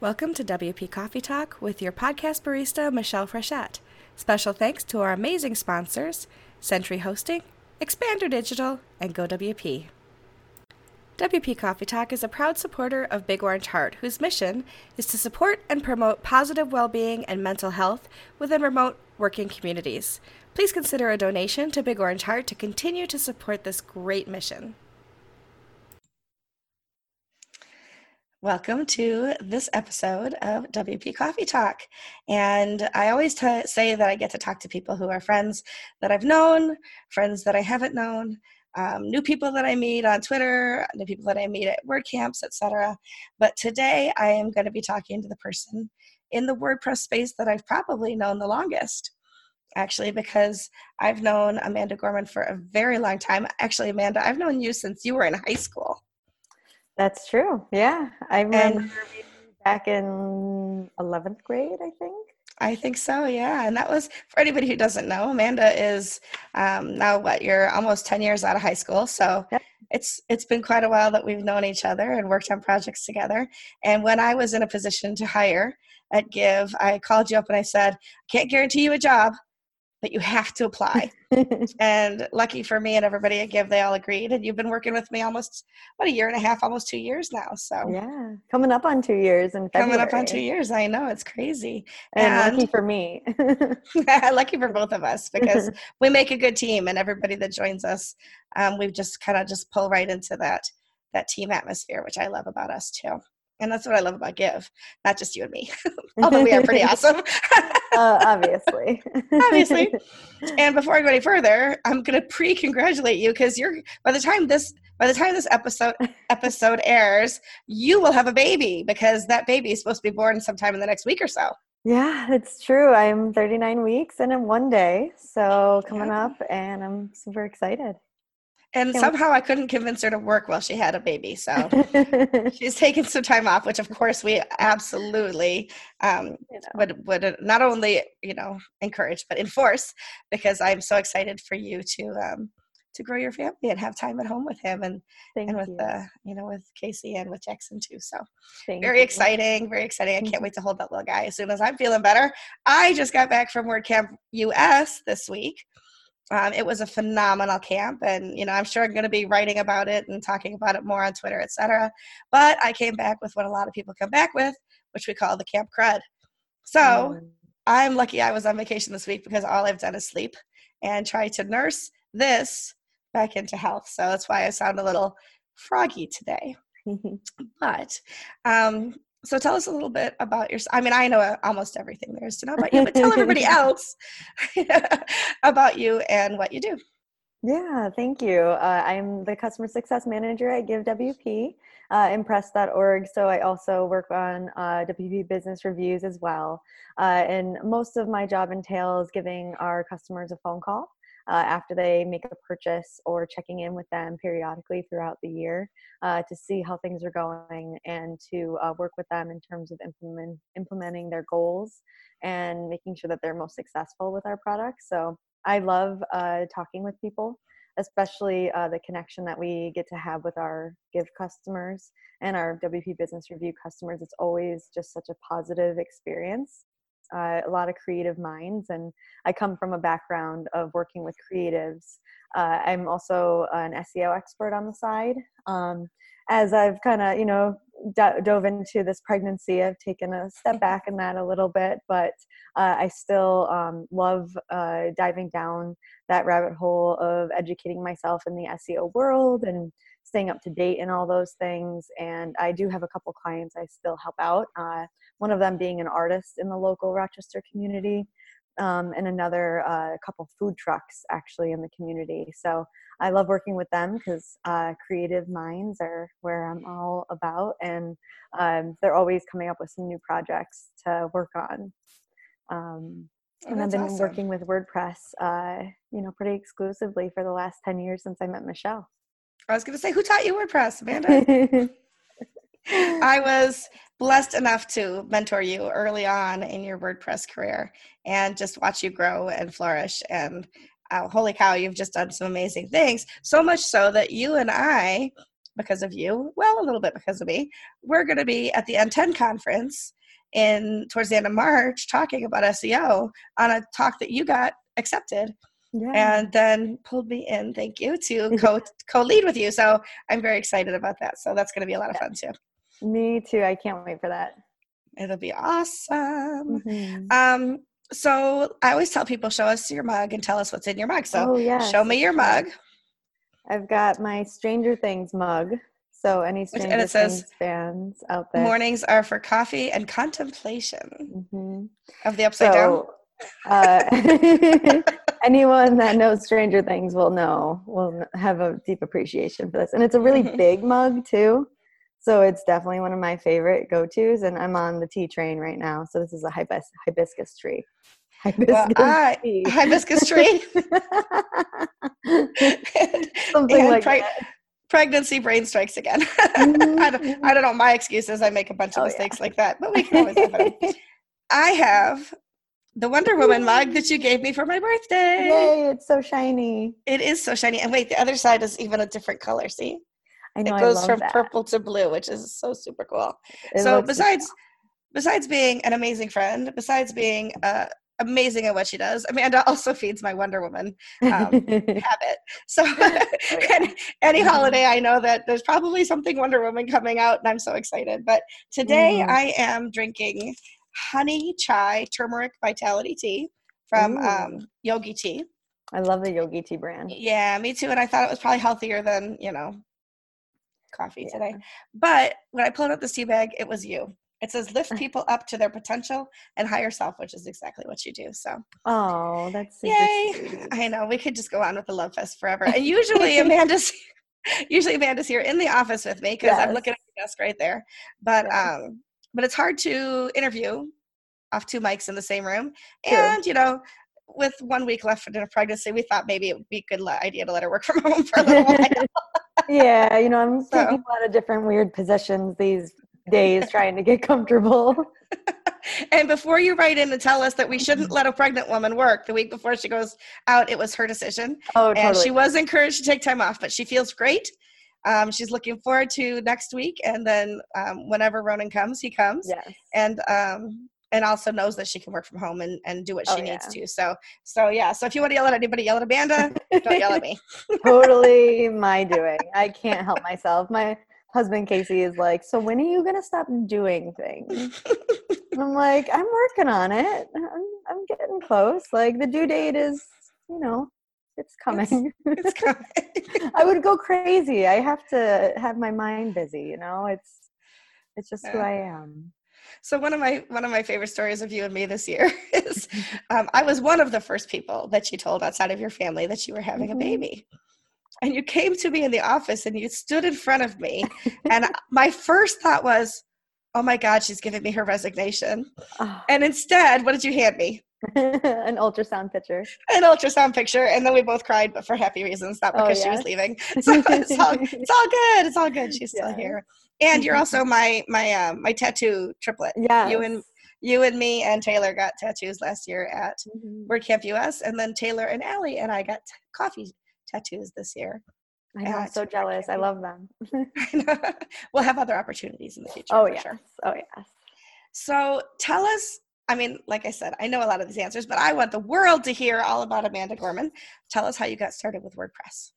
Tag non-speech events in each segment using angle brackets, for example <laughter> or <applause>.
Welcome to WP Coffee Talk with your podcast barista, Michelle Frechette. Special thanks to our amazing sponsors, Century Hosting, Expander Digital, and GoWP. WP Coffee Talk is a proud supporter of Big Orange Heart, whose mission is to support and promote positive well being and mental health within remote working communities. Please consider a donation to Big Orange Heart to continue to support this great mission. Welcome to this episode of WP Coffee Talk. And I always t- say that I get to talk to people who are friends that I've known, friends that I haven't known, um, new people that I meet on Twitter, new people that I meet at WordCamps, etc. But today I am going to be talking to the person in the WordPress space that I've probably known the longest. Actually, because I've known Amanda Gorman for a very long time. Actually, Amanda, I've known you since you were in high school. That's true. Yeah. I remember and, back in 11th grade, I think. I think so, yeah. And that was for anybody who doesn't know, Amanda is um, now what you're almost 10 years out of high school. So yep. it's it's been quite a while that we've known each other and worked on projects together. And when I was in a position to hire at Give, I called you up and I said, I can't guarantee you a job, but you have to apply. <laughs> and lucky for me and everybody at Give, they all agreed. And you've been working with me almost what a year and a half, almost two years now. So yeah, coming up on two years and coming up on two years. I know it's crazy. And, and lucky for me. <laughs> <laughs> lucky for both of us because we make a good team, and everybody that joins us, um, we've just kind of just pull right into that that team atmosphere, which I love about us too. And that's what I love about Give, not just you and me, although we are pretty awesome. Uh, obviously. obviously. <laughs> And before I go any further, I'm going to pre-congratulate you because you're by the time this by the time this episode episode airs, you will have a baby because that baby is supposed to be born sometime in the next week or so. Yeah, it's true. I'm 39 weeks and in one day, so coming yeah. up, and I'm super excited. And somehow I couldn't convince her to work while she had a baby. So <laughs> she's taking some time off, which of course we absolutely um, you know. would would not only you know encourage but enforce because I'm so excited for you to um, to grow your family and have time at home with him and Thank and with you. the you know with Casey and with Jackson too. So Thank very you. exciting, very exciting. I can't wait to hold that little guy as soon as I'm feeling better. I just got back from WordCamp US this week um, it was a phenomenal camp and you know i'm sure i'm going to be writing about it and talking about it more on twitter etc but i came back with what a lot of people come back with which we call the camp crud so mm. i'm lucky i was on vacation this week because all i've done is sleep and try to nurse this back into health so that's why i sound a little froggy today <laughs> but um, so tell us a little bit about yourself. I mean, I know almost everything there is to know about you, but tell <laughs> everybody else <laughs> about you and what you do. Yeah, thank you. Uh, I'm the customer success manager at GiveWP, uh, impress.org. So I also work on uh, WP business reviews as well. Uh, and most of my job entails giving our customers a phone call uh, after they make a purchase or checking in with them periodically throughout the year uh, to see how things are going and to uh, work with them in terms of implement, implementing their goals and making sure that they're most successful with our products. So I love uh, talking with people especially uh, the connection that we get to have with our give customers and our WP Business Review customers. It's always just such a positive experience uh, a lot of creative minds, and I come from a background of working with creatives. Uh, I'm also an SEO expert on the side. Um, as I've kind of, you know, dove into this pregnancy, I've taken a step <laughs> back in that a little bit, but uh, I still um, love uh, diving down that rabbit hole of educating myself in the SEO world and staying up to date in all those things. And I do have a couple clients I still help out. Uh, one of them being an artist in the local Rochester community, um, and another uh, couple food trucks actually in the community. So I love working with them because uh, creative minds are where I'm all about, and um, they're always coming up with some new projects to work on. Um, oh, and I've been awesome. working with WordPress, uh, you know, pretty exclusively for the last ten years since I met Michelle. I was going to say, who taught you WordPress, Amanda? <laughs> I was blessed enough to mentor you early on in your WordPress career and just watch you grow and flourish. And uh, holy cow, you've just done some amazing things. So much so that you and I, because of you, well, a little bit because of me. We're going to be at the NTEN conference in towards the end of March talking about SEO on a talk that you got accepted yeah. and then pulled me in thank you to <laughs> co co-lead with you so i'm very excited about that so that's going to be a lot of fun too me too i can't wait for that it'll be awesome mm-hmm. um so i always tell people show us your mug and tell us what's in your mug so oh, yes. show me your mug i've got my stranger things mug so any stranger and it says, things fans out there mornings are for coffee and contemplation mm-hmm. of the upside so, down uh, <laughs> <laughs> anyone that knows Stranger Things will know, will have a deep appreciation for this. And it's a really <laughs> big mug too. So it's definitely one of my favorite go tos. And I'm on the tea train right now. So this is a hibis- hibiscus tree. Hibiscus well, I, tree. Hibiscus <laughs> tree. <laughs> Something and like. Pregnancy brain strikes again. Mm-hmm. I, don't, I don't know. My excuse is I make a bunch of oh, mistakes yeah. like that, but we can always have it. I have the Wonder Woman mug that you gave me for my birthday. Yay, it's so shiny. It is so shiny. And wait, the other side is even a different color. See? I know. It goes from that. purple to blue, which is so super cool. It so besides besides being an amazing friend, besides being uh, amazing at what she does, Amanda also feeds my Wonder Woman um, <laughs> habit. So <laughs> any, any, holiday, I know that there's probably something Wonder Woman coming out, and I'm so excited. But today, mm. I am drinking honey chai turmeric vitality tea from um, Yogi Tea. I love the Yogi Tea brand. Yeah, me too. And I thought it was probably healthier than, you know, coffee yeah. today. But when I pulled out this tea bag, it was you. It says lift <laughs> people up to their potential and higher self, which is exactly what you do. So, oh, that's yay! Sweet. I know we could just go on with the love fest forever. And <laughs> usually Amanda's <laughs> usually Amanda's here in the office with me because yes. I'm looking at the desk right there. But yes. um, but it's hard to interview off two mics in the same room. And, you know, with one week left in a pregnancy, we thought maybe it would be a good idea to let her work from home <laughs> for a little while. <laughs> yeah, you know, I'm <laughs> so. taking a lot of different weird positions these days trying to get comfortable. and before you write in and tell us that we shouldn't mm-hmm. let a pregnant woman work the week before she goes out, it was her decision. Oh, totally. And she was encouraged to take time off, but she feels great. Um, she's looking forward to next week, and then um, whenever Ronan comes, he comes. Yes. And um, and also knows that she can work from home and, and do what she oh, needs yeah. to. So so yeah. So if you want to yell at anybody, yell at Amanda. don't yell at me. <laughs> <laughs> totally my doing. I can't help myself. My husband Casey is like, so when are you gonna stop doing things? I'm like, I'm working on it. I'm, I'm getting close. Like the due date is, you know, it's coming. It's, it's coming. <laughs> I would go crazy. I have to have my mind busy, you know. It's it's just yeah. who I am. So one of my one of my favorite stories of you and me this year <laughs> is <laughs> um, I was one of the first people that you told outside of your family that you were having mm-hmm. a baby. And you came to me in the office and you stood in front of me. and my first thought was, oh my God, she's giving me her resignation. Oh. And instead, what did you hand me? <laughs> an ultrasound picture. An ultrasound picture, and then we both cried, but for happy reasons, not oh, because oh, yes. she was leaving. <laughs> So it's all, it's all good. It's all good. She's still yeah. here. And you're also <laughs> my my uh, my tattoo triplet. Yeah. You and you and me and Taylor got tattoos last year at mm-hmm. WordCamp US, and then Taylor and Allie and I got t- coffee tattoos this year. I know, I'm so jealous. I love them. we'll have other opportunities in the future. Oh, yes. Sure. Oh, yes. So tell us I mean, like I said, I know a lot of these answers, but I want the world to hear all about Amanda Gorman. Tell us how you got started with WordPress.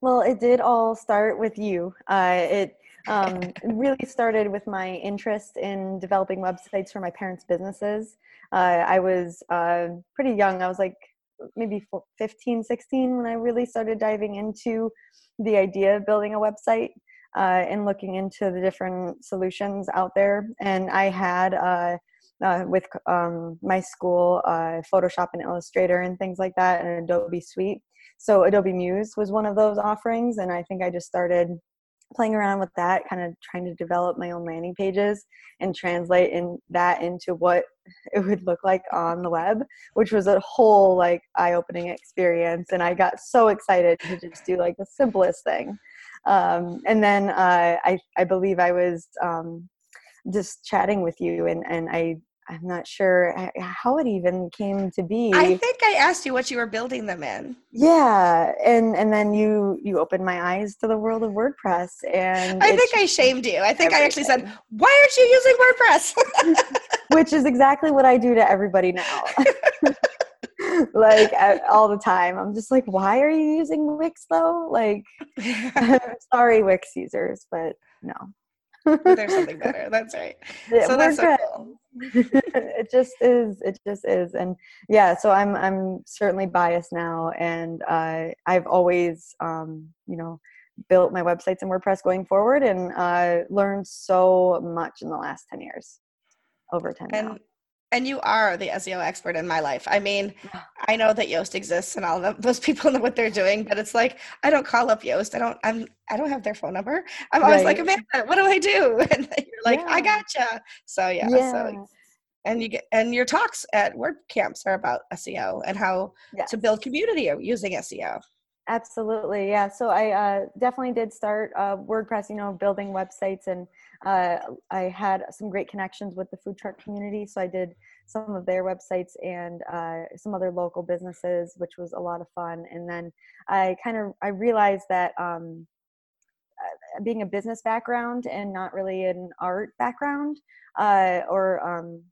Well, it did all start with you. Uh, it um, <laughs> really started with my interest in developing websites for my parents' businesses. Uh, I was uh, pretty young. I was like maybe 15, 16 when I really started diving into the idea of building a website. Uh, and looking into the different solutions out there. And I had uh, uh, with um, my school, uh, Photoshop and Illustrator and things like that, and Adobe Suite. So Adobe Muse was one of those offerings, and I think I just started playing around with that, kind of trying to develop my own landing pages and translate in that into what it would look like on the web, which was a whole like eye-opening experience. And I got so excited to just do like the simplest thing. Um, and then uh, I, I believe I was um, just chatting with you and, and I I'm not sure how it even came to be. I think I asked you what you were building them in. Yeah, and and then you you opened my eyes to the world of WordPress, and I think I shamed you. I think everything. I actually said, "Why aren't you using WordPress?" <laughs> Which is exactly what I do to everybody now. <laughs> like all the time. I'm just like, "Why are you using Wix though?" Like, <laughs> sorry, Wix users, but no. There's <laughs> something better. That's right. Yeah, so that's so cool. <laughs> it just is. It just is. And yeah, so I'm I'm certainly biased now, and uh, I've always um, you know built my websites in WordPress going forward, and uh, learned so much in the last ten years. Over ten and, now and you are the SEO expert in my life. I mean, I know that Yoast exists and all those people <laughs> know what they're doing, but it's like I don't call up Yoast. I don't. I'm. I don't have their phone number. I'm always right. like Amanda. What do I do? <laughs> And you're like, yeah. I gotcha. So yeah, yeah. So and you get and your talks at WordCamps are about SEO and how yes. to build community using SEO. Absolutely, yeah. So I uh, definitely did start uh, WordPress, you know, building websites, and uh, I had some great connections with the food truck community. So I did some of their websites and uh, some other local businesses, which was a lot of fun. And then I kind of I realized that um, uh, being a business background and not really an art background uh, or um,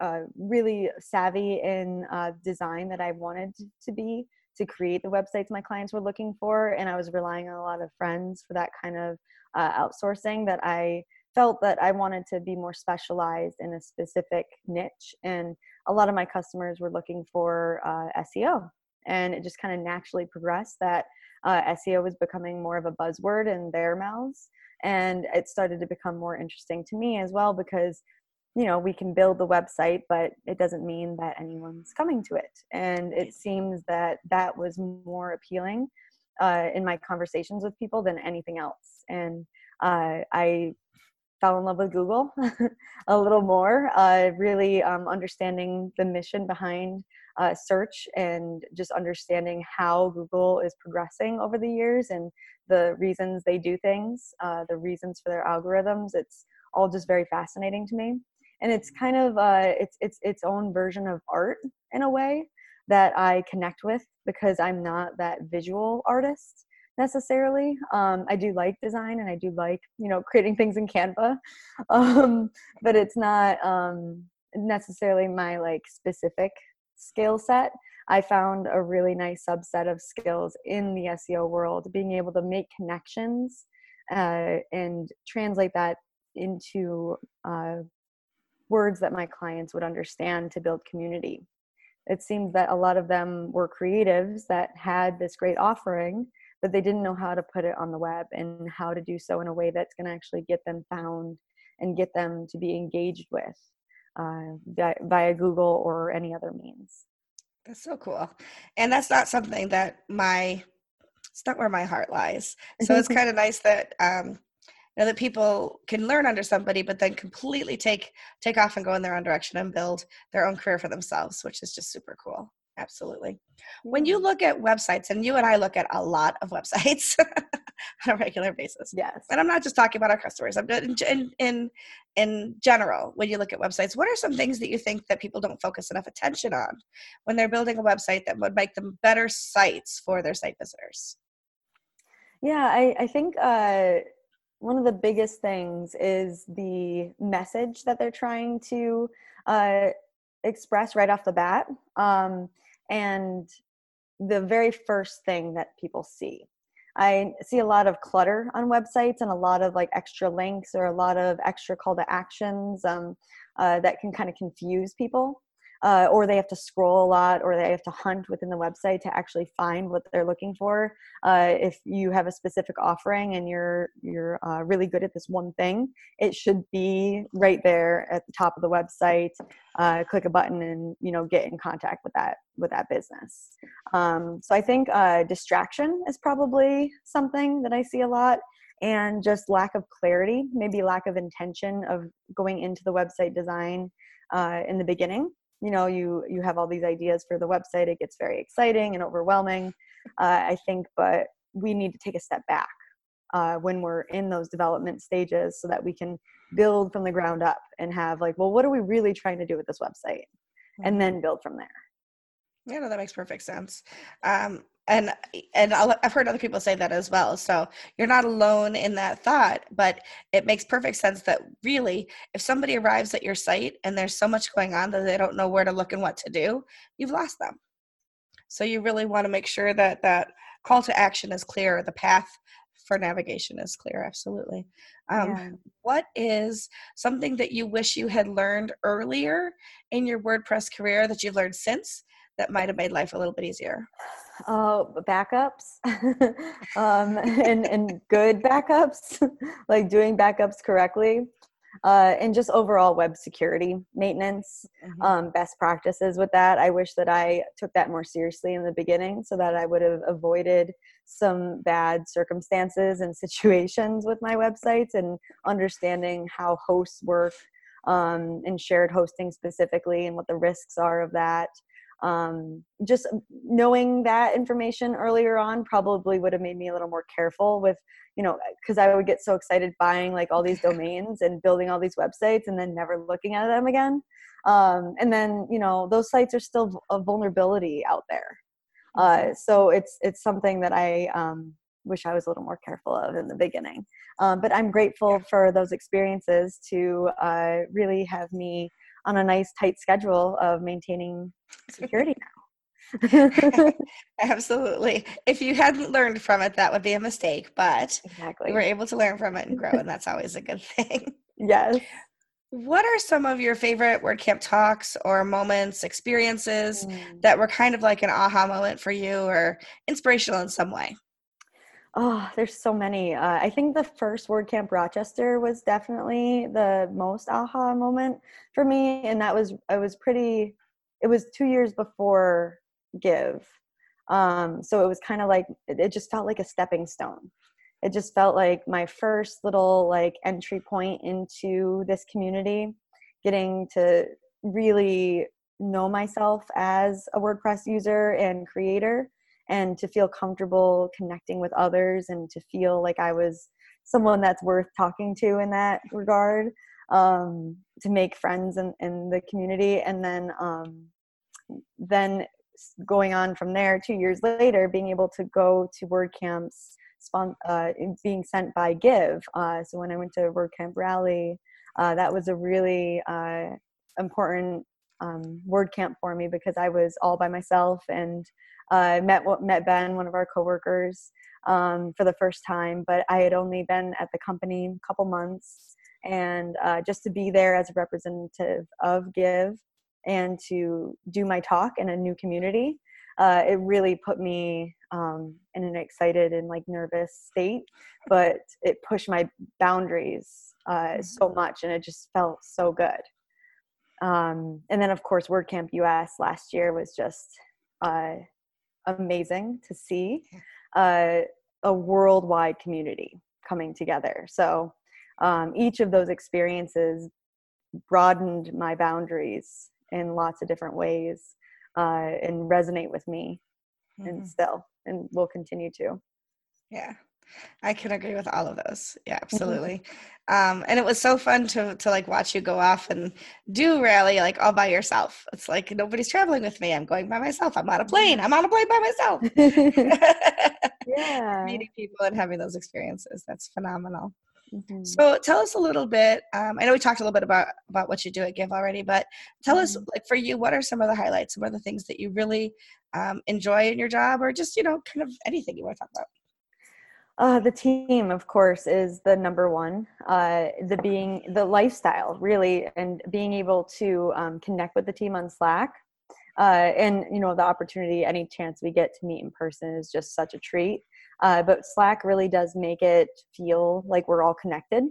uh, really savvy in uh, design that I wanted to be to create the websites my clients were looking for. And I was relying on a lot of friends for that kind of uh, outsourcing that I felt that I wanted to be more specialized in a specific niche. And a lot of my customers were looking for uh, SEO. And it just kind of naturally progressed that uh, SEO was becoming more of a buzzword in their mouths. And it started to become more interesting to me as well because you know we can build the website but it doesn't mean that anyone's coming to it. And it seems that that was more appealing uh, in my conversations with people than anything else. And uh, i fell in love with google <laughs> a little more uh, really um, understanding the mission behind uh, search and just understanding how google is progressing over the years and the reasons they do things uh, the reasons for their algorithms. It's all just very fascinating to me and it's kind of uh, it's it's its own version of art in a way that I connect with because I'm not that visual artist necessarily. Um, I do like design and I do like you know creating things in Canva, <laughs> um, but it's not um, necessarily my like specific skill set. I found a really nice subset of skills in the SEO world, being able to make connections uh, and translate that into uh, words that my clients would understand to build community. It seems that a lot of them were creatives that had this great offering, but they didn't know how to put it on the web and how to do so in a way that's going to actually get them found and get them to be engaged with uh, via Google or any other means. That's so cool. And that's not something that my, it's not where my heart lies. So it's <laughs> kind of nice that um, know that people can learn under somebody but then completely take take off and go in their own direction and build their own career for themselves which is just super cool. Absolutely. When you look at websites and you and i look at a lot of websites <laughs> on a regular basis yes. and i'm not just talking about our customers i'm in, in in general when you look at websites what are some things that you think that people don't focus enough attention on when they're building a website that would make them better sites for their site visitors? Yeah i, I think uh one of the biggest things is the message that they're trying to uh, express right off the bat um, and the very first thing that people see. I see a lot of clutter on websites and a lot of like extra links or a lot of extra call to actions um, uh, that can kind of confuse people uh, or they have to scroll a lot or they have to hunt within the website to actually find what they're looking for. Uh, if you have a specific offering and you're you're uh, really good at this one thing it should be right there at the top of the website. Uh, click a button and you know get in contact with that with that business. Um, so i think uh, distraction is probably something that i see a lot and just lack of clarity maybe lack of intention of going into the website design uh, in the beginning you know you you have all these ideas for the website it gets very exciting and overwhelming uh, i think but we need to take a step back uh, when we're in those development stages so that we can build from the ground up and have like well what are we really trying to do with this website and Mm-hmm. then build from there Yeah, no, that makes perfect sense. Um, and and I'll, I've heard other people say that as well. So you're not alone in that thought, but it makes perfect sense that really, if somebody arrives at your site and there's so much going on that they don't know where to look and what to do, you've lost them. So you really want to make sure that that call to action is clear, the path for navigation is clear. Absolutely. Um, Yeah. What is something that you wish you had learned earlier in your WordPress career that you've learned since that might have made life a little bit easier? Uh, backups <laughs> um, and, and good backups, <laughs> like doing backups correctly, uh, and just overall web security maintenance, um, best practices with that. I wish that I took that more seriously in the beginning so that I would have avoided some bad circumstances and <laughs> situations with my websites and understanding how hosts work um, and shared hosting specifically and what the risks are of that um, just knowing that information earlier on probably would have made me a little more careful with you know because i would get so excited buying like all these domains and building all these websites and then never looking at them again. Um, and then you know those sites are still a vulnerability out there. Uh, so it's it's something that i um, wish i was a little more careful of in the beginning. Um, but i'm grateful for those experiences to uh, really have me on a nice tight schedule of maintaining security <laughs> now. <laughs> Absolutely. If you hadn't learned from it, that would be a mistake, but exactly. you were able to learn from it and grow, and that's <laughs> always a good thing. Yes. What are some of your favorite WordCamp talks or moments, experiences Mm. that were kind of like an aha moment for you or inspirational in some way? Oh, there's so many. Uh, I think the first WordCamp Rochester was definitely the most aha moment for me, and that was I was pretty. It was two years before Give, um, so it was kind of like it, it just felt like a stepping stone. It just felt like my first little like entry point into this community, getting to really know myself as a WordPress user and creator and to feel comfortable connecting with others and to feel like I was someone that's worth talking to in that regard, um, to make friends in, in the community. And then, um, then going on from there, two years later, being able to go to WordCamps, spon- uh, being sent by Give. Uh, so when I went to WordCamp Raleigh, uh, that was a really uh, important um, WordCamp for me because I was all by myself and uh, met met Ben, one of our coworkers, um, for the first time. But I had only been at the company a couple months, and uh, just to be there as a representative of Give and to do my talk in a new community, uh, it really put me um, in an excited and like nervous state. But it pushed my boundaries uh, so much, and it just felt so good. Um, and then, of course, WordCamp US last year was just uh, amazing to see uh, a worldwide community coming together. So um, each of those experiences broadened my boundaries in lots of different ways uh, and resonate with me and Mhm. still and will continue to. Yeah. I can agree with all of those. Yeah, absolutely. Um, and it was so fun to to like watch you go off and do Raleigh like all by yourself. It's like nobody's traveling with me. I'm going by myself. I'm on a plane. I'm on a plane by myself. <laughs> <laughs> yeah. Meeting people and having those experiences. That's phenomenal. Mhm. So tell us a little bit. Um, I know we talked a little bit about about what you do at Give already, but tell us, Mhm. like, for you, what are some of the highlights? Some of the things that you really um, enjoy in your job, or just you know, kind of anything you want to talk about. Uh, the team, of course, is the number one. Uh, the being the lifestyle, really, and being able to um, connect with the team on Slack, uh, and you know the opportunity, any chance we get to meet in person is just such a treat. Uh, but Slack really does make it feel like we're all connected,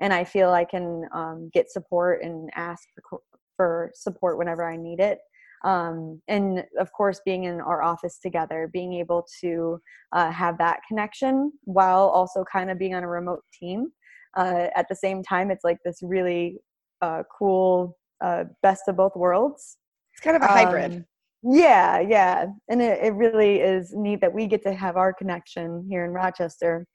and I feel I can um, get support and ask for for support whenever I need it. Um, and of course, being in our office together, being able to uh, have that connection while also kind of being on a remote team. Uh, at the same time, it's like this really uh, cool uh, best of both worlds. It's kind of a hybrid. Um, yeah, yeah. And it, it really is neat that we get to have our connection here in Rochester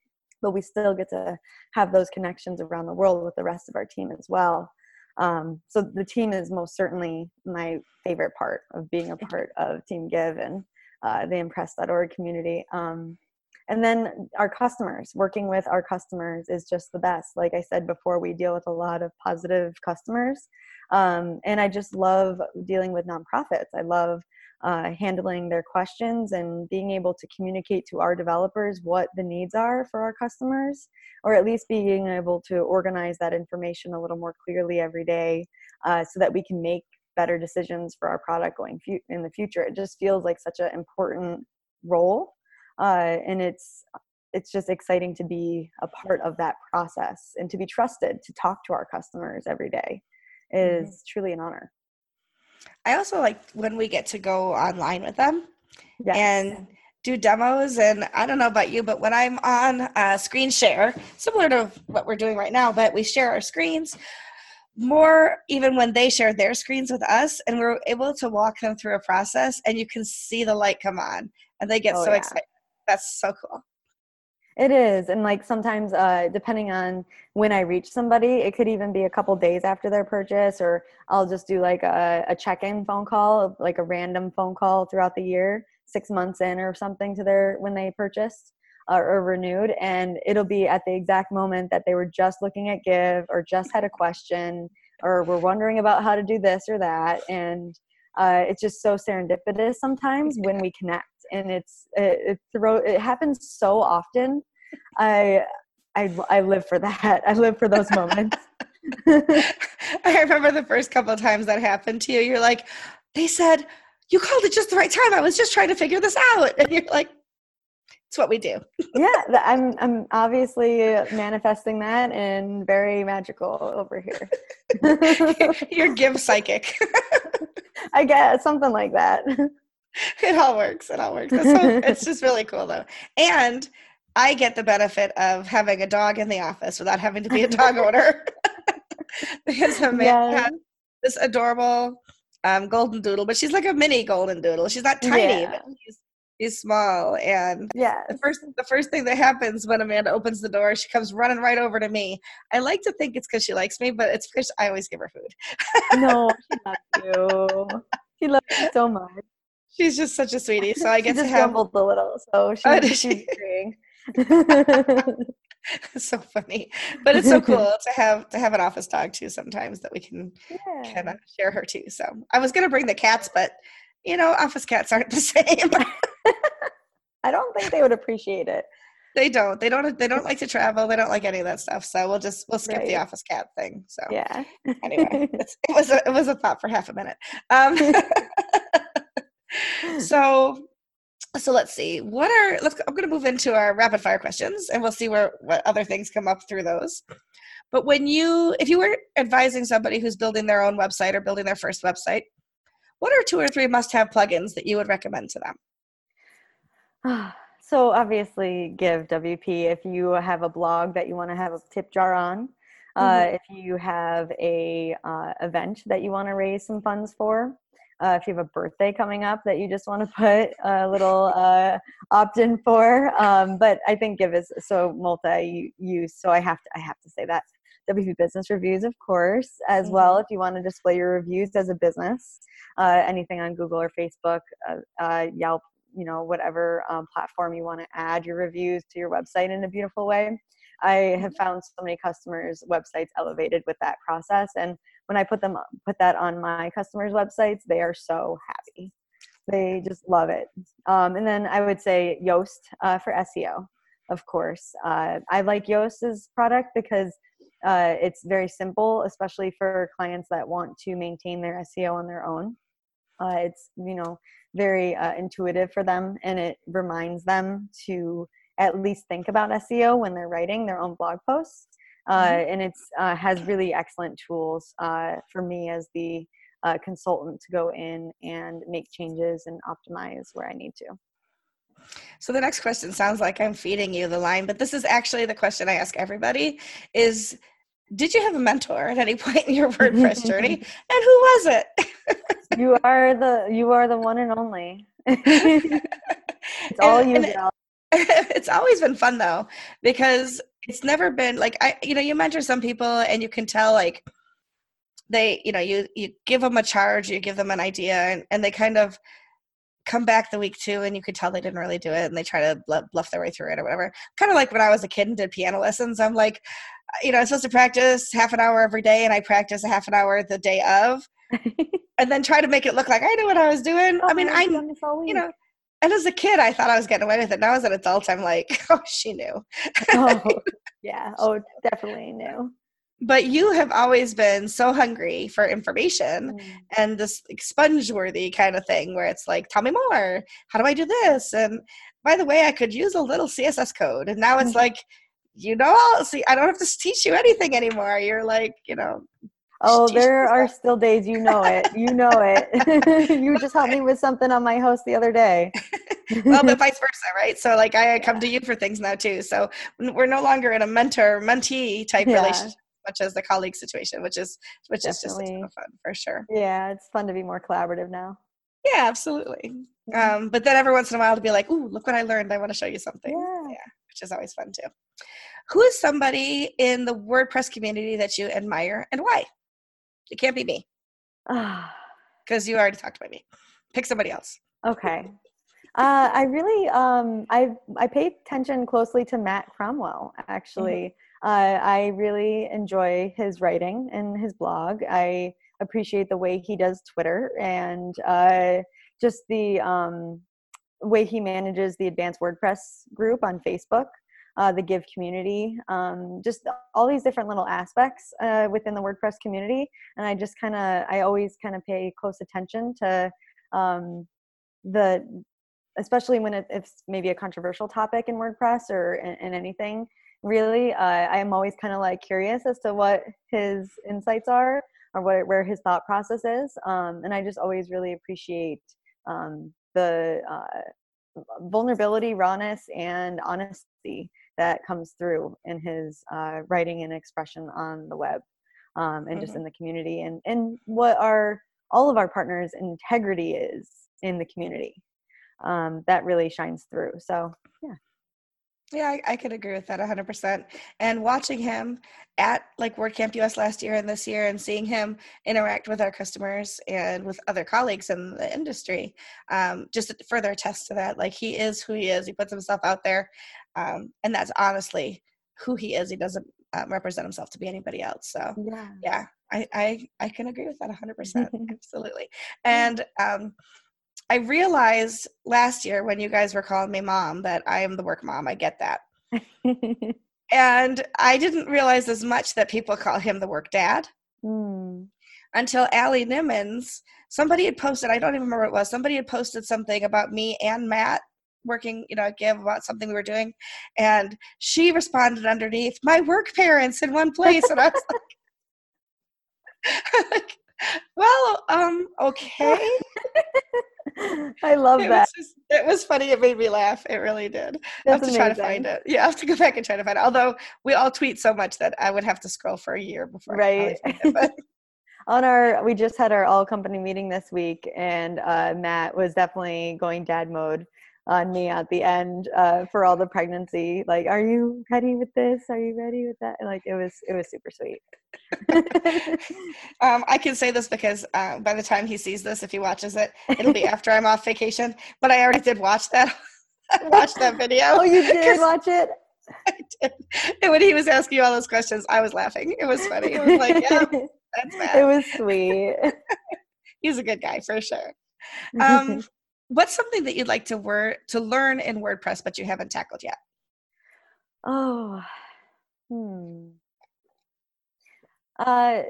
but we still get to have those connections around the world with the rest of our team as well. Um, so the team is most certainly my favorite part of being a part of Team Give and uh, the Impress.org community. Um, and then our customers, working with our customers is just the best. Like I said before, we deal with a lot of positive customers. Um, and I just love dealing with nonprofits. I love uh, handling their questions and being able to communicate to our developers what the needs are for our customers, or at least being able to organize that information a little more clearly every day uh, so that we can make better decisions for our product going fu- in the future. It just feels like such an important role, uh, and it's it's just exciting to be a part of that process and to be trusted to talk to our customers every day is mm-hmm. truly an honor. I also like when we get to go online with them yes. and do demos. And I don't know about you, but when I'm on a screen share, similar to what we're doing right now, but we share our screens more even when they share their screens with us and we're able to walk them through a process and you can see the light come on and they get oh, so yeah. excited. That's so cool. It is. And like sometimes, uh, depending on when I reach somebody, it could even be a couple days after their purchase, or I'll just do like a, a check in phone call, like a random phone call throughout the year, six months in or something to their when they purchased uh, or renewed. And it'll be at the exact moment that they were just looking at Give or just had a question or were wondering about how to do this or that. And uh, it's just so serendipitous sometimes when we connect and it's it, it throw it happens so often. I i i live for that. I live for those moments. <laughs> I remember the first couple of times that happened to you you're like they said you called it just the right time. I was just trying to figure this out. And you're like it's what we do. Yeah i'm i'm obviously manifesting that and very magical over here. <laughs> You're give psychic. <laughs> I guess something like that <laughs> it all works. It all works. So, <laughs> it's just really cool though. And I get the benefit of having a dog in the office without having to be a dog <laughs> owner. because Amanda yeah. has this adorable um, golden doodle, but she's like a mini golden doodle. She's not tiny, yeah. but she's, she's small. And yeah, the first the first thing that happens when Amanda opens the door, she comes running right over to me. I like to think it's because she likes me, but it's because I always give her food. no, she loves you. She loves you so much. She's just such a sweetie. So I <laughs> get to have a little. So she, <laughs> she's she? <laughs> so funny, but it's so cool to have to have an office dog too. Sometimes that we can yeah. kind of share her too. So I was gonna bring the cats, but you know, office cats aren't the same. I don't think they would appreciate it. They don't. They don't. They don't like to travel. They don't like any of that stuff. So we'll just we'll skip right. the office cat thing. So yeah. anyway, it was a, it was a thought for half a minute. Um, <laughs> so so let's see what are let's i'm going to move into our rapid fire questions and we'll see where what other things come up through those. But when you if you were advising somebody who's building their own website or building their first website what are two or three must have plugins that you would recommend to them? <sighs> So obviously give wp if you have a blog that you want to have a tip jar on uh, mm-hmm. if you have a uh, event that you want to raise some funds for uh, if you have a birthday coming up that you just want to <laughs> put a little uh, opt-in for. Um, but I think Give is so multi-use, so I have to I have to say that. WP Business Reviews, of course, as mm-hmm. well. If you want to display your reviews as a business, uh, anything on Google or Facebook, uh, uh, Yelp, you know, whatever um, platform you want to add your reviews to your website in a beautiful way. I have mm-hmm. found so many customers' websites elevated with that process, and when I put them put that on my customers' websites, they are so happy. They just love it. Um, and then I would say Yoast uh, for SEO, of course. Uh, I like Yoast's product because uh, it's very simple, especially for clients that want to maintain their SEO on their own. Uh, it's you know very uh, intuitive for them, and it reminds them to at least think about SEO when they're writing their own blog posts. Uh, mm-hmm. and it's uh, has really excellent tools uh, for me as the uh, consultant to go in and make changes and optimize where I need to. So the next question sounds like I'm feeding you the line, but this is actually the question I ask everybody: is did you have a mentor at any <laughs> point in your WordPress journey, <laughs> and who was it? you are the you are the one and only. <laughs> it's all you, it's always been fun though because it's never been like I you know you mentor some people and you can tell like they you know you you give them a charge you give them an idea and, and they kind of come back the week two and you could tell they didn't really do it and they try to bluff their way through it or whatever. Kind of like when i was a kid and did piano lessons i'm like you know i'm supposed to practice half an hour every day and i practice a half an hour the day of <laughs> and then try to make it look like i knew what i was doing. Oh, i mean i you know and as a kid i thought i was getting away with it. Now as an adult i'm like <laughs> oh she knew. Oh <laughs> yeah. Oh definitely knew. But you have always been so hungry for information mm. and this like, sponge worthy kind of thing where it's like tell me more. How do i do this? And by the way i could use a little css code. And now it's mm-hmm. like you know see i don't have to teach you anything anymore. You're like you know oh <laughs> there are still days you know it you know it <laughs> you just helped me with something on my host the other day <laughs> well but vice versa right so like i come to you for things now too so we're no longer in a mentor mentee type yeah. relationship much as the colleague situation, which is which Definitely. is just a ton of fun for sure. Yeah, it's fun to be more collaborative now. Yeah, absolutely. Mm-hmm. Um, but then every once in a while to be like, "Ooh, look what I learned! I want to show you something." Yeah. yeah, which is always fun too. Who is somebody in the WordPress community that you admire and why? It can't be me, <sighs> because you already talked about me. Pick somebody else. Okay. Uh, I really um, I I pay attention closely to Matt Cromwell actually. Mm-hmm. Uh, I really enjoy his writing and his blog. I appreciate the way he does Twitter and uh, just the um, way he manages the Advanced WordPress group on Facebook, uh, the Give community, um, just all these different little aspects uh, within the WordPress community. And I just kind of, I always kind of pay close attention to um, the, especially when it, it's maybe a controversial topic in WordPress or in, in anything really uh, i am always kind of like curious as to what his insights are or what, where his thought process is um, and i just always really appreciate um, the uh, vulnerability rawness and honesty that comes through in his uh, writing and expression on the web um, and mm-hmm. just in the community and, and what our all of our partners integrity is in the community um, that really shines through so yeah yeah, I, I could agree with that 100%. And watching him at like WordCamp US last year and this year and seeing him interact with our customers and with other colleagues in the industry, um, just further attest to that. Like he is who he is. He puts himself out there. Um, and that's honestly who he is. He doesn't um, represent himself to be anybody else. So yeah, yeah I, I, I can agree with that 100%. <laughs> Absolutely. And, um, I realized last year when you guys were calling me mom that I am the work mom. I get that. <laughs> and I didn't realize as much that people call him the work dad mm. until Allie Nimmons, somebody had posted, I don't even remember what it was, somebody had posted something about me and Matt working, you know, give about something we were doing. And she responded underneath, my work parents in one place. And I was like, <laughs> like well, um, okay. <laughs> <laughs> I love it that. Was just, it was funny. It made me laugh. It really did. That's I have to amazing. try to find it. Yeah, I have to go <laughs> back and try to find it. Although we all tweet so much that I would have to scroll for a year before. Right. It, <laughs> On our, we just had our all company meeting this week, and uh, Matt was definitely going dad mode on me at the end uh, for all the pregnancy. Like, are you ready with this? Are you ready with that? And like, it was it was super sweet. um, I can say this because uh, by the time he sees this, if he watches it, it'll be after I'm off vacation. But I already did watch that. <laughs> watch that video. <laughs> Oh, you did watch it. <laughs> I did. And when he was asking you all those questions, I was laughing. It was funny. It was like, yeah, that's bad. It was sweet. He's a good guy for sure. Um, what's something that you'd like to word to learn in WordPress but you haven't tackled yet? Oh, hmm. Uh,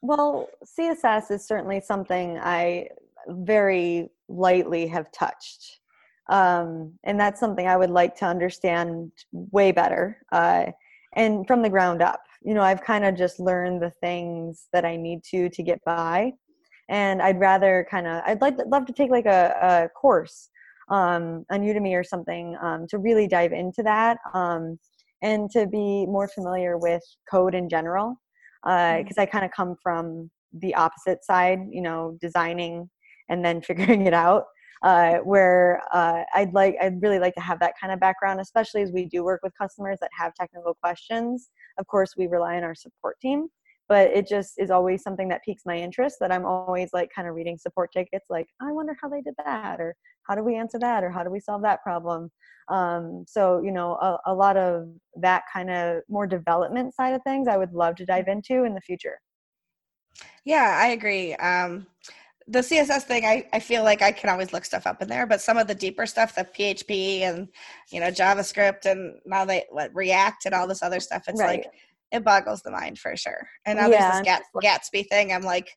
well, CSS is certainly something I very lightly have touched. Um, and that's something I would like to understand way better uh, and from the ground up. You know, I've kind of just learned the things that I need to to get by and I'd rather kind of I'd like love to take like a, a course um, on Udemy or something um, to really dive into that um, and to be more familiar with code in general because uh, mm. I kind of come from the opposite side, you know, designing and then <laughs> figuring it out. uh, where uh, I'd like I'd really like to have that kind of background, especially as we do work with customers that have technical questions. Of course, we rely on our support team, but it just is always something that piques my interest. That I'm always like kind of reading support tickets, like I wonder how they did that, or how do we answer that, or how do we solve that problem. Um, so you know, a, a lot of that kind of more development side of things, I would love to dive into in the future. Yeah, I agree. Um, the css thing I, I feel like i can always look stuff up in there but some of the deeper stuff the php and you know javascript and now they what react and all this other stuff it's right. like it boggles the mind for sure. And now yeah. there's this <laughs> gatsby thing. I'm like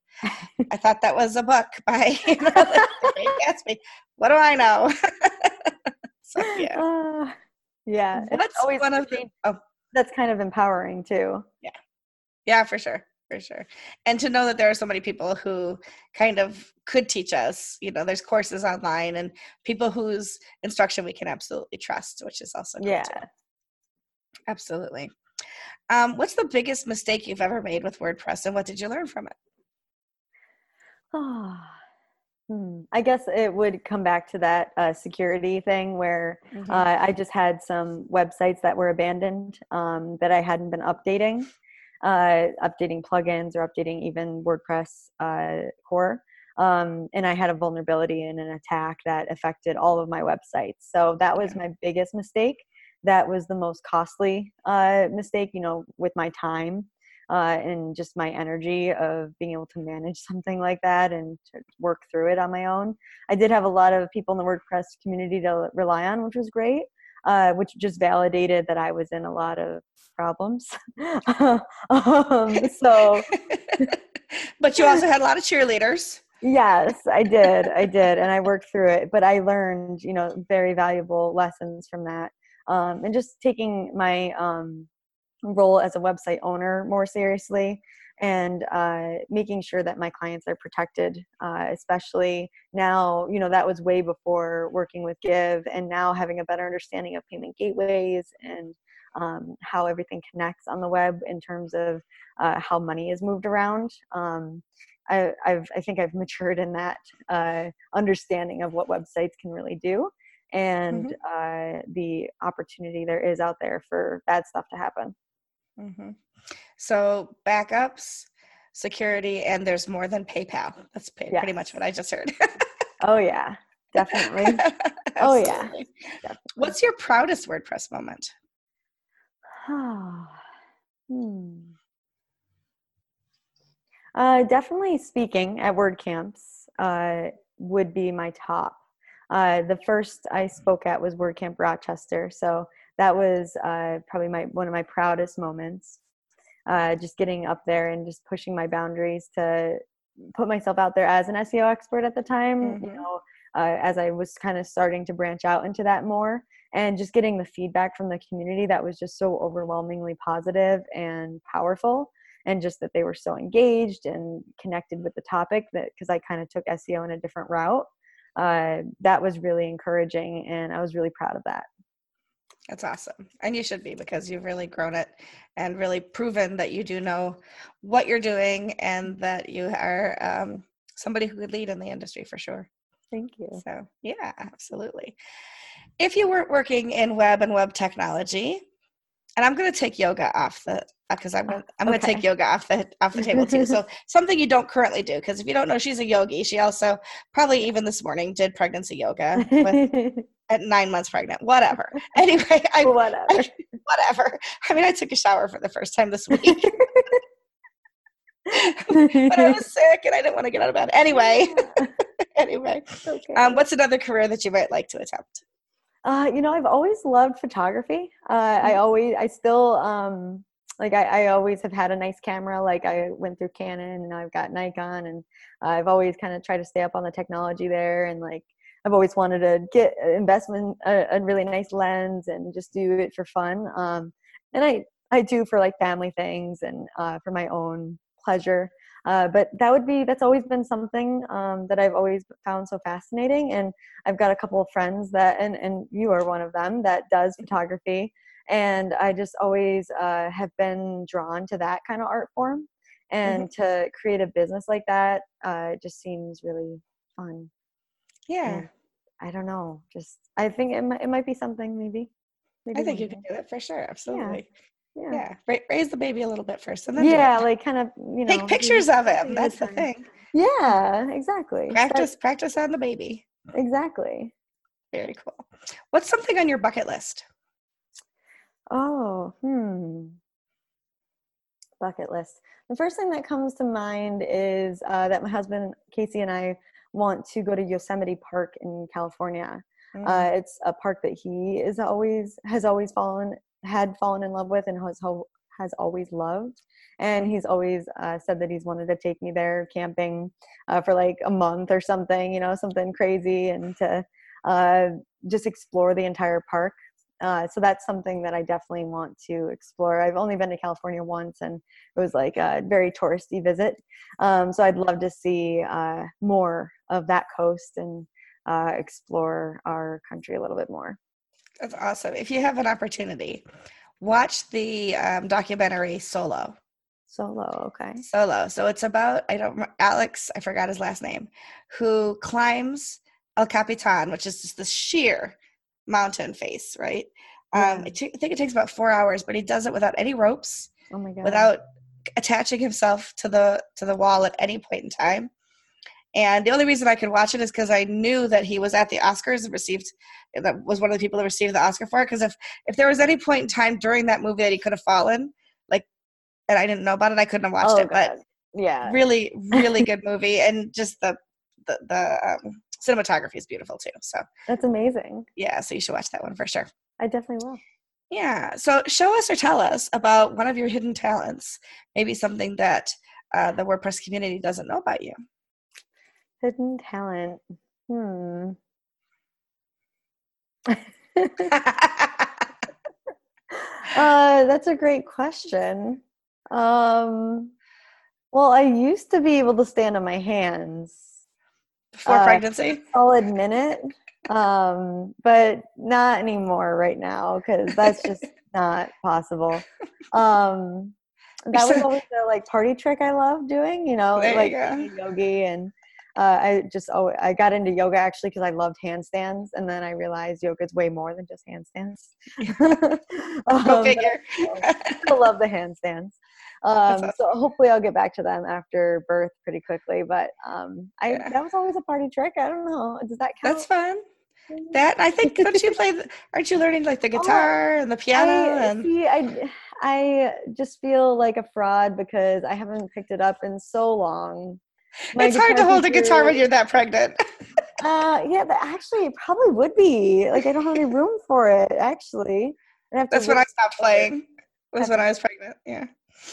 i thought that was a book by <laughs> you know, <laughs> gatsby. What do i know? So yeah. Uh, yeah that's always one of the oh. that's kind of empowering too. Yeah. Yeah for sure for sure. And to know that there are so many people who kind of could teach us you know there's courses online and people whose instruction we can absolutely trust which is also yeah too. absolutely um, what's the biggest mistake you've ever made with wordpress and what did you learn from it oh <sighs> Hmm. I guess it would come back to that uh, security thing where mm-hmm. uh, I just had some websites that were abandoned um, that I hadn't been updating uh, updating plugins or updating even WordPress uh, core. Um, and I had a vulnerability in an attack that affected all of my websites. So that was my biggest mistake. That was the most costly uh, mistake, you know, with my time uh, and just my energy of being able to manage <laughs> something like that and to work through it on my own. I did have a lot of people in the WordPress community to rely on, which was great, uh, which just validated that I was in a lot of problems. <laughs> um, <laughs> so, but you also had a lot of cheerleaders. Yes, I did. I did, and I worked through it. But I learned, you know, very valuable lessons from that, um, and just taking my um, role as a website owner more seriously and uh, making sure that my clients are protected uh, especially now you know that was way before working with give and now having a better understanding of payment gateways and um, how everything connects on the web in terms of uh, how money is moved around. Um, I, have I think I've <laughs> matured in that uh, understanding of what websites can really do and mm-hmm. uh, the opportunity there is out there for bad stuff to happen. Mm-hmm. So backups, security, and there's more than PayPal. That's yes. pretty much what I just heard. oh yeah, definitely. <laughs> oh yeah. Definitely. What's your proudest WordPress moment? <sighs> hmm. Uh, definitely speaking at WordCamps uh, would be my top. Uh, the first I spoke at was WordCamp Rochester, so that was uh, probably my one of my proudest moments. Uh, just getting up there and just pushing my boundaries to put myself out there as an SEO expert at the time. Mm-hmm. You know, uh, as I was kind of starting to branch out into that more and just getting the feedback from the community that was just so overwhelmingly positive and powerful and just that they were so engaged and connected with the topic that because i kind of took seo in a different route uh, that was really encouraging and i was really proud of that. That's awesome and you should be because you've really grown it and really proven that you do know what you're doing and that you are um, somebody who could lead in the industry for sure. Thank you. So yeah absolutely. If you weren't working in web and web technology, and I'm going to take yoga off the because uh, I'm gonna, I'm going to take yoga off the off the table too. So <laughs> something you don't currently do because if you don't know, she's a yogi. She also probably even this morning did pregnancy yoga with, <laughs> at nine months pregnant. Whatever. <laughs> Anyway, I whatever I, whatever. I mean, I took a shower for the first time this week. but I was sick and I didn't want to get out of bed. Anyway, anyway, okay. um, what's another career that you might like to attempt? Uh, you know, I've always loved photography. Uh, I mm-hmm. always, I still, um, like, I, I always have had a nice camera. Like, I went through Canon and I've got Nikon, and I've always kind of tried to stay up on the technology there. And like, I've always wanted to get investment a, a really nice lens and just do it for fun. Um, and I, I do for like family things and uh, for my own pleasure. Uh, but that would be that's always been something um, that I've always found so fascinating. And I've got a couple of friends that, and and you are one of them that does photography. And I just always uh, have been drawn to that kind of art form, and mm-hmm. to create a business like that uh, just seems really fun. Yeah. I don't know. Just I think it might it might be something maybe. maybe I think you can do it for sure. Absolutely. Yeah. Yeah. Ra- raise the baby a little bit first and then Yeah, like kind of you know take pictures of him. That's the thing. Yeah, exactly. Practice practice on the baby. exactly. Very cool. What's something on your bucket list? Oh, hmm. Bucket list. The first thing that comes to mind is uh, that my husband Casey and I want to go to Yosemite Park in California. Mm. Uh, it's a park that he is always has always fallen had fallen in love with and has has always loved. And he's always uh, said that he's wanted to take me there camping uh, for like a month or something, you know, something crazy, and to uh, just explore the entire park. Uh, so that's something that I definitely want to explore. I've only been to California once, and it was like a very touristy visit. Um, so I'd love to see uh, more of that coast and uh, explore our country a little bit more. That's awesome. If you have an opportunity, watch the um, documentary Solo. Solo, okay. Solo. So it's about I don't Alex. I forgot his last name, who climbs El Capitan, which is just the sheer mountain face, right? Um, Yeah. I ta- think it takes about four hours, but he does it without any ropes, Oh my god. without attaching himself to the to the wall at any point in time. And the only reason I could watch it is because I knew that he was at the Oscars and received that was one of the people that received the Oscar for it. Because if if there was any point in time during that movie that he could have fallen, like, and I didn't know about it, I couldn't have watched oh, it. But yeah. really, really good movie, and just the the, the um, cinematography is beautiful too. So That's amazing. yeah, so you should watch that one for sure. I definitely will. Yeah. So show us or tell us about one of your hidden talents. Maybe something that uh, the WordPress community doesn't know about you. Hidden talent. Hmm. <laughs> uh, that's a great question. Um, well, I used to be able to stand on my hands Before Uh, pregnancy. I'll admit it, um, but not anymore right now because that's just <laughs> not possible. Um, that was always the like party trick I love doing, you know, There like being yogi and uh, I just oh I got into yoga actually because I loved handstands, and then I realized yoga is way more than just handstands. <laughs> Um, Go figure. I still love the handstands. Um, awesome. So hopefully I'll get back to them after birth pretty quickly. But um, I Yeah. that was always a party trick. I don't know. Does that count? That's fun. That I think. Don't you play? The, aren't you learning like the <laughs> guitar and the piano? Oh, I, and see, I, I just feel like a fraud because I haven't picked it up in so long. My it's hard to hold a guitar when you're that pregnant. <laughs> Uh, yeah, but actually, it probably would be. Like, I don't have any room for it. Actually, I'd have to That's when I stopped playing. Was when I was pregnant. Yeah.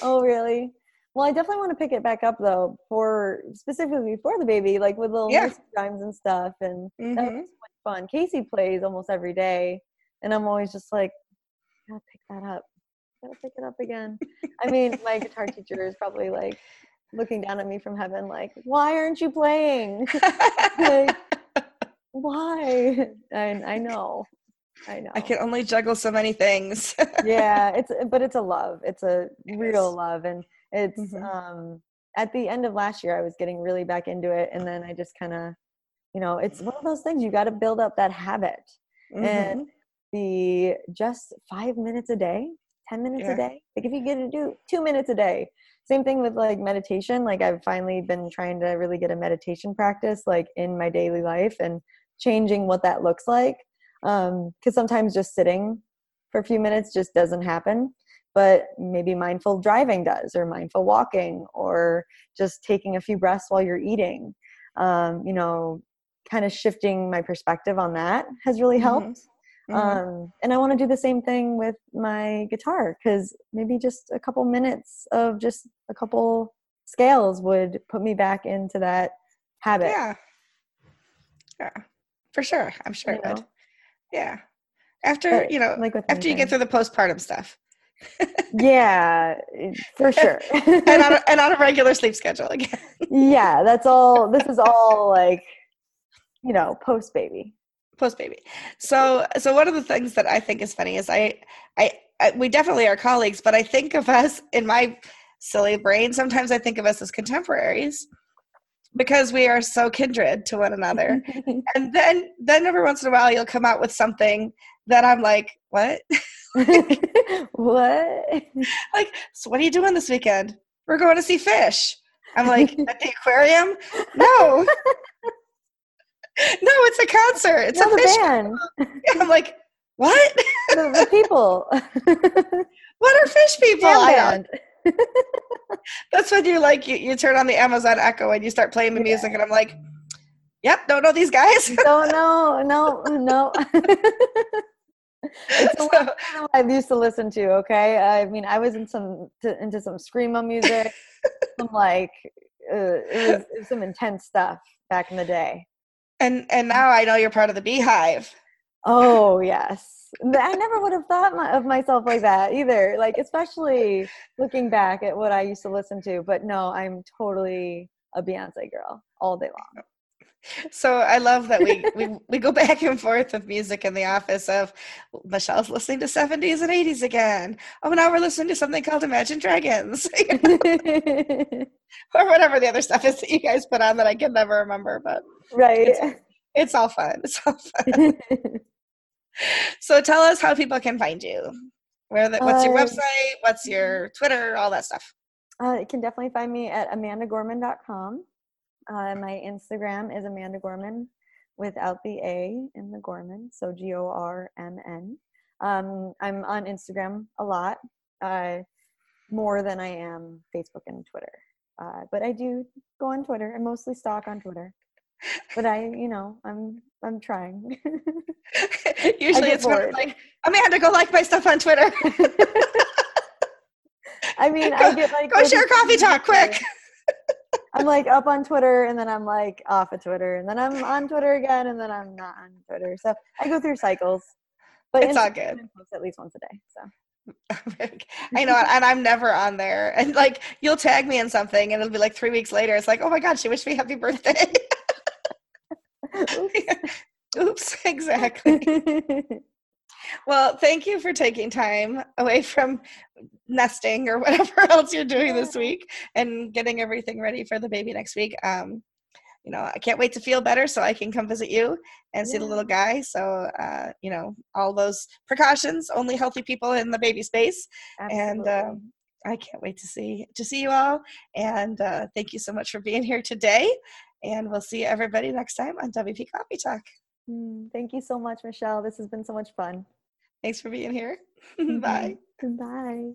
Oh, really? Well, I definitely want to pick it back up though, for specifically for the baby, like with little Yeah. rhymes and stuff, and that Mhm. was so fun. Casey plays almost every day, and I'm always just like, gotta pick that up, gotta pick it up again. I mean, my guitar teacher is probably like looking down at me from heaven, like, why aren't you playing? <laughs> like, <laughs> why? And I know, I know. I can only juggle so many things. <laughs> yeah it's but it's a love it's a It real is. love and it's Mhm. um at the end of last year i was getting really back into it and then i just kind of you know it's one of those things you got to build up that habit Mhm. and the just five minutes a day 10 minutes Yeah. a day like if you get to do two minutes a day same thing with like meditation like i've finally been trying to really get a meditation practice like in my daily life and changing what that looks like um because sometimes just sitting for a few minutes just doesn't happen but maybe mindful driving does or mindful walking or just taking a few breaths while you're eating um you know kind of shifting my perspective on that has really Mhm. helped Mhm. um, and I want to do the same thing with my guitar because maybe just a couple minutes of just a couple scales would put me back into that habit. yeah. Yeah. For sure. I'm sure You it would. Yeah. After, But, you know, like after you get through the postpartum stuff <laughs> yeah, eh, for sure. and on a, <laughs> and on a regular sleep schedule again. yeah, that's all. This is all like, you know, post baby. post baby. So so one of the things that I think is funny is I, I I we definitely are colleagues, but I think of us in my silly brain. Sometimes I think of us as contemporaries because we are so kindred to one another. <laughs> and then then every once in a while you'll come out with something that I'm like, what? <laughs> what? <laughs> like, so what are you doing this weekend? We're going to see Phish. I'm like, at the aquarium? No. no, it's a concert. It's no, a fish band. Yeah, I'm like, what? the, the people. what are Phish people? I band. <laughs> That's when you like you, you turn on the Amazon Echo and you start playing the music, and I'm like, "Yep, don't know these guys." Don't know, no, no. <laughs> it's So- one thing I used to listen to. Okay, I mean, I was in some to, into some screamo music, <laughs> some like uh, it, was, it was some intense stuff back in the day. and and now I know you're part of the BeyHive. Oh yes, I never would have thought my, of myself like that either. Like especially looking back at what I used to listen to. But no, I'm totally a Beyonce girl all day long. So I love that we we we go back and forth with music in the office. Of Michelle's listening to 70s and 80s again. Oh, now we're listening to something called Imagine Dragons, <laughs> <laughs> or whatever the other stuff is that you guys put on that I can never remember. But right. it's all fun. It's all fun. <laughs> So tell us how people can find you. Where the, what's your Uh, website? What's your Twitter? All that stuff. Uh, you can definitely find me at amandagorman.com. Uh, my Instagram is Amanda Gorman without the A in the Gorman, so G O R M N. Um, I'm on Instagram a lot, uh, more than I am Facebook and Twitter. Uh, but I do go on Twitter. I mostly stalk on Twitter. But I, you know, I'm I'm trying. <laughs> Usually it's more like Amanda, go like my stuff on Twitter. <laughs> I mean, <laughs> Go- I get like go share coffee talk quick. I'm like up on Twitter and then I'm like off of Twitter and then I'm on Twitter again and then I'm not on Twitter. So I go through cycles. But It's all good. Post at least once a day. So I know, and I'm never on there. And like, you'll tag me in something, and it'll be like three weeks later. It's like, oh my god, she wished me happy birthday. Oops, <laughs> <laughs> exactly. Well, thank you for taking time away from nesting or <laughs> whatever else you're doing this week and getting everything ready for the baby next week. Um, you know, I can't wait to feel better so I can come visit you and see the little guy. So, uh, you know, all those precautions, only healthy people in the baby space. And um, I can't wait to see to see you all. And uh, thank you so much for being here today. And we'll see everybody next time on WP Coffee Talk. Mm, thank you so much, Michelle. This has been so much fun. Thanks for being here. <laughs> Mhm. Bye. Goodbye.